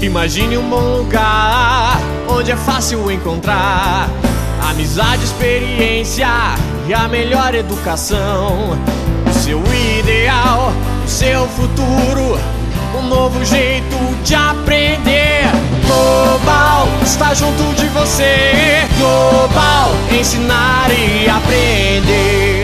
Imagine um bom lugar onde é fácil encontrar amizade, experiência e a melhor educação. O seu ideal, o seu futuro, um novo jeito de aprender. Global está junto de você. Global ensinar.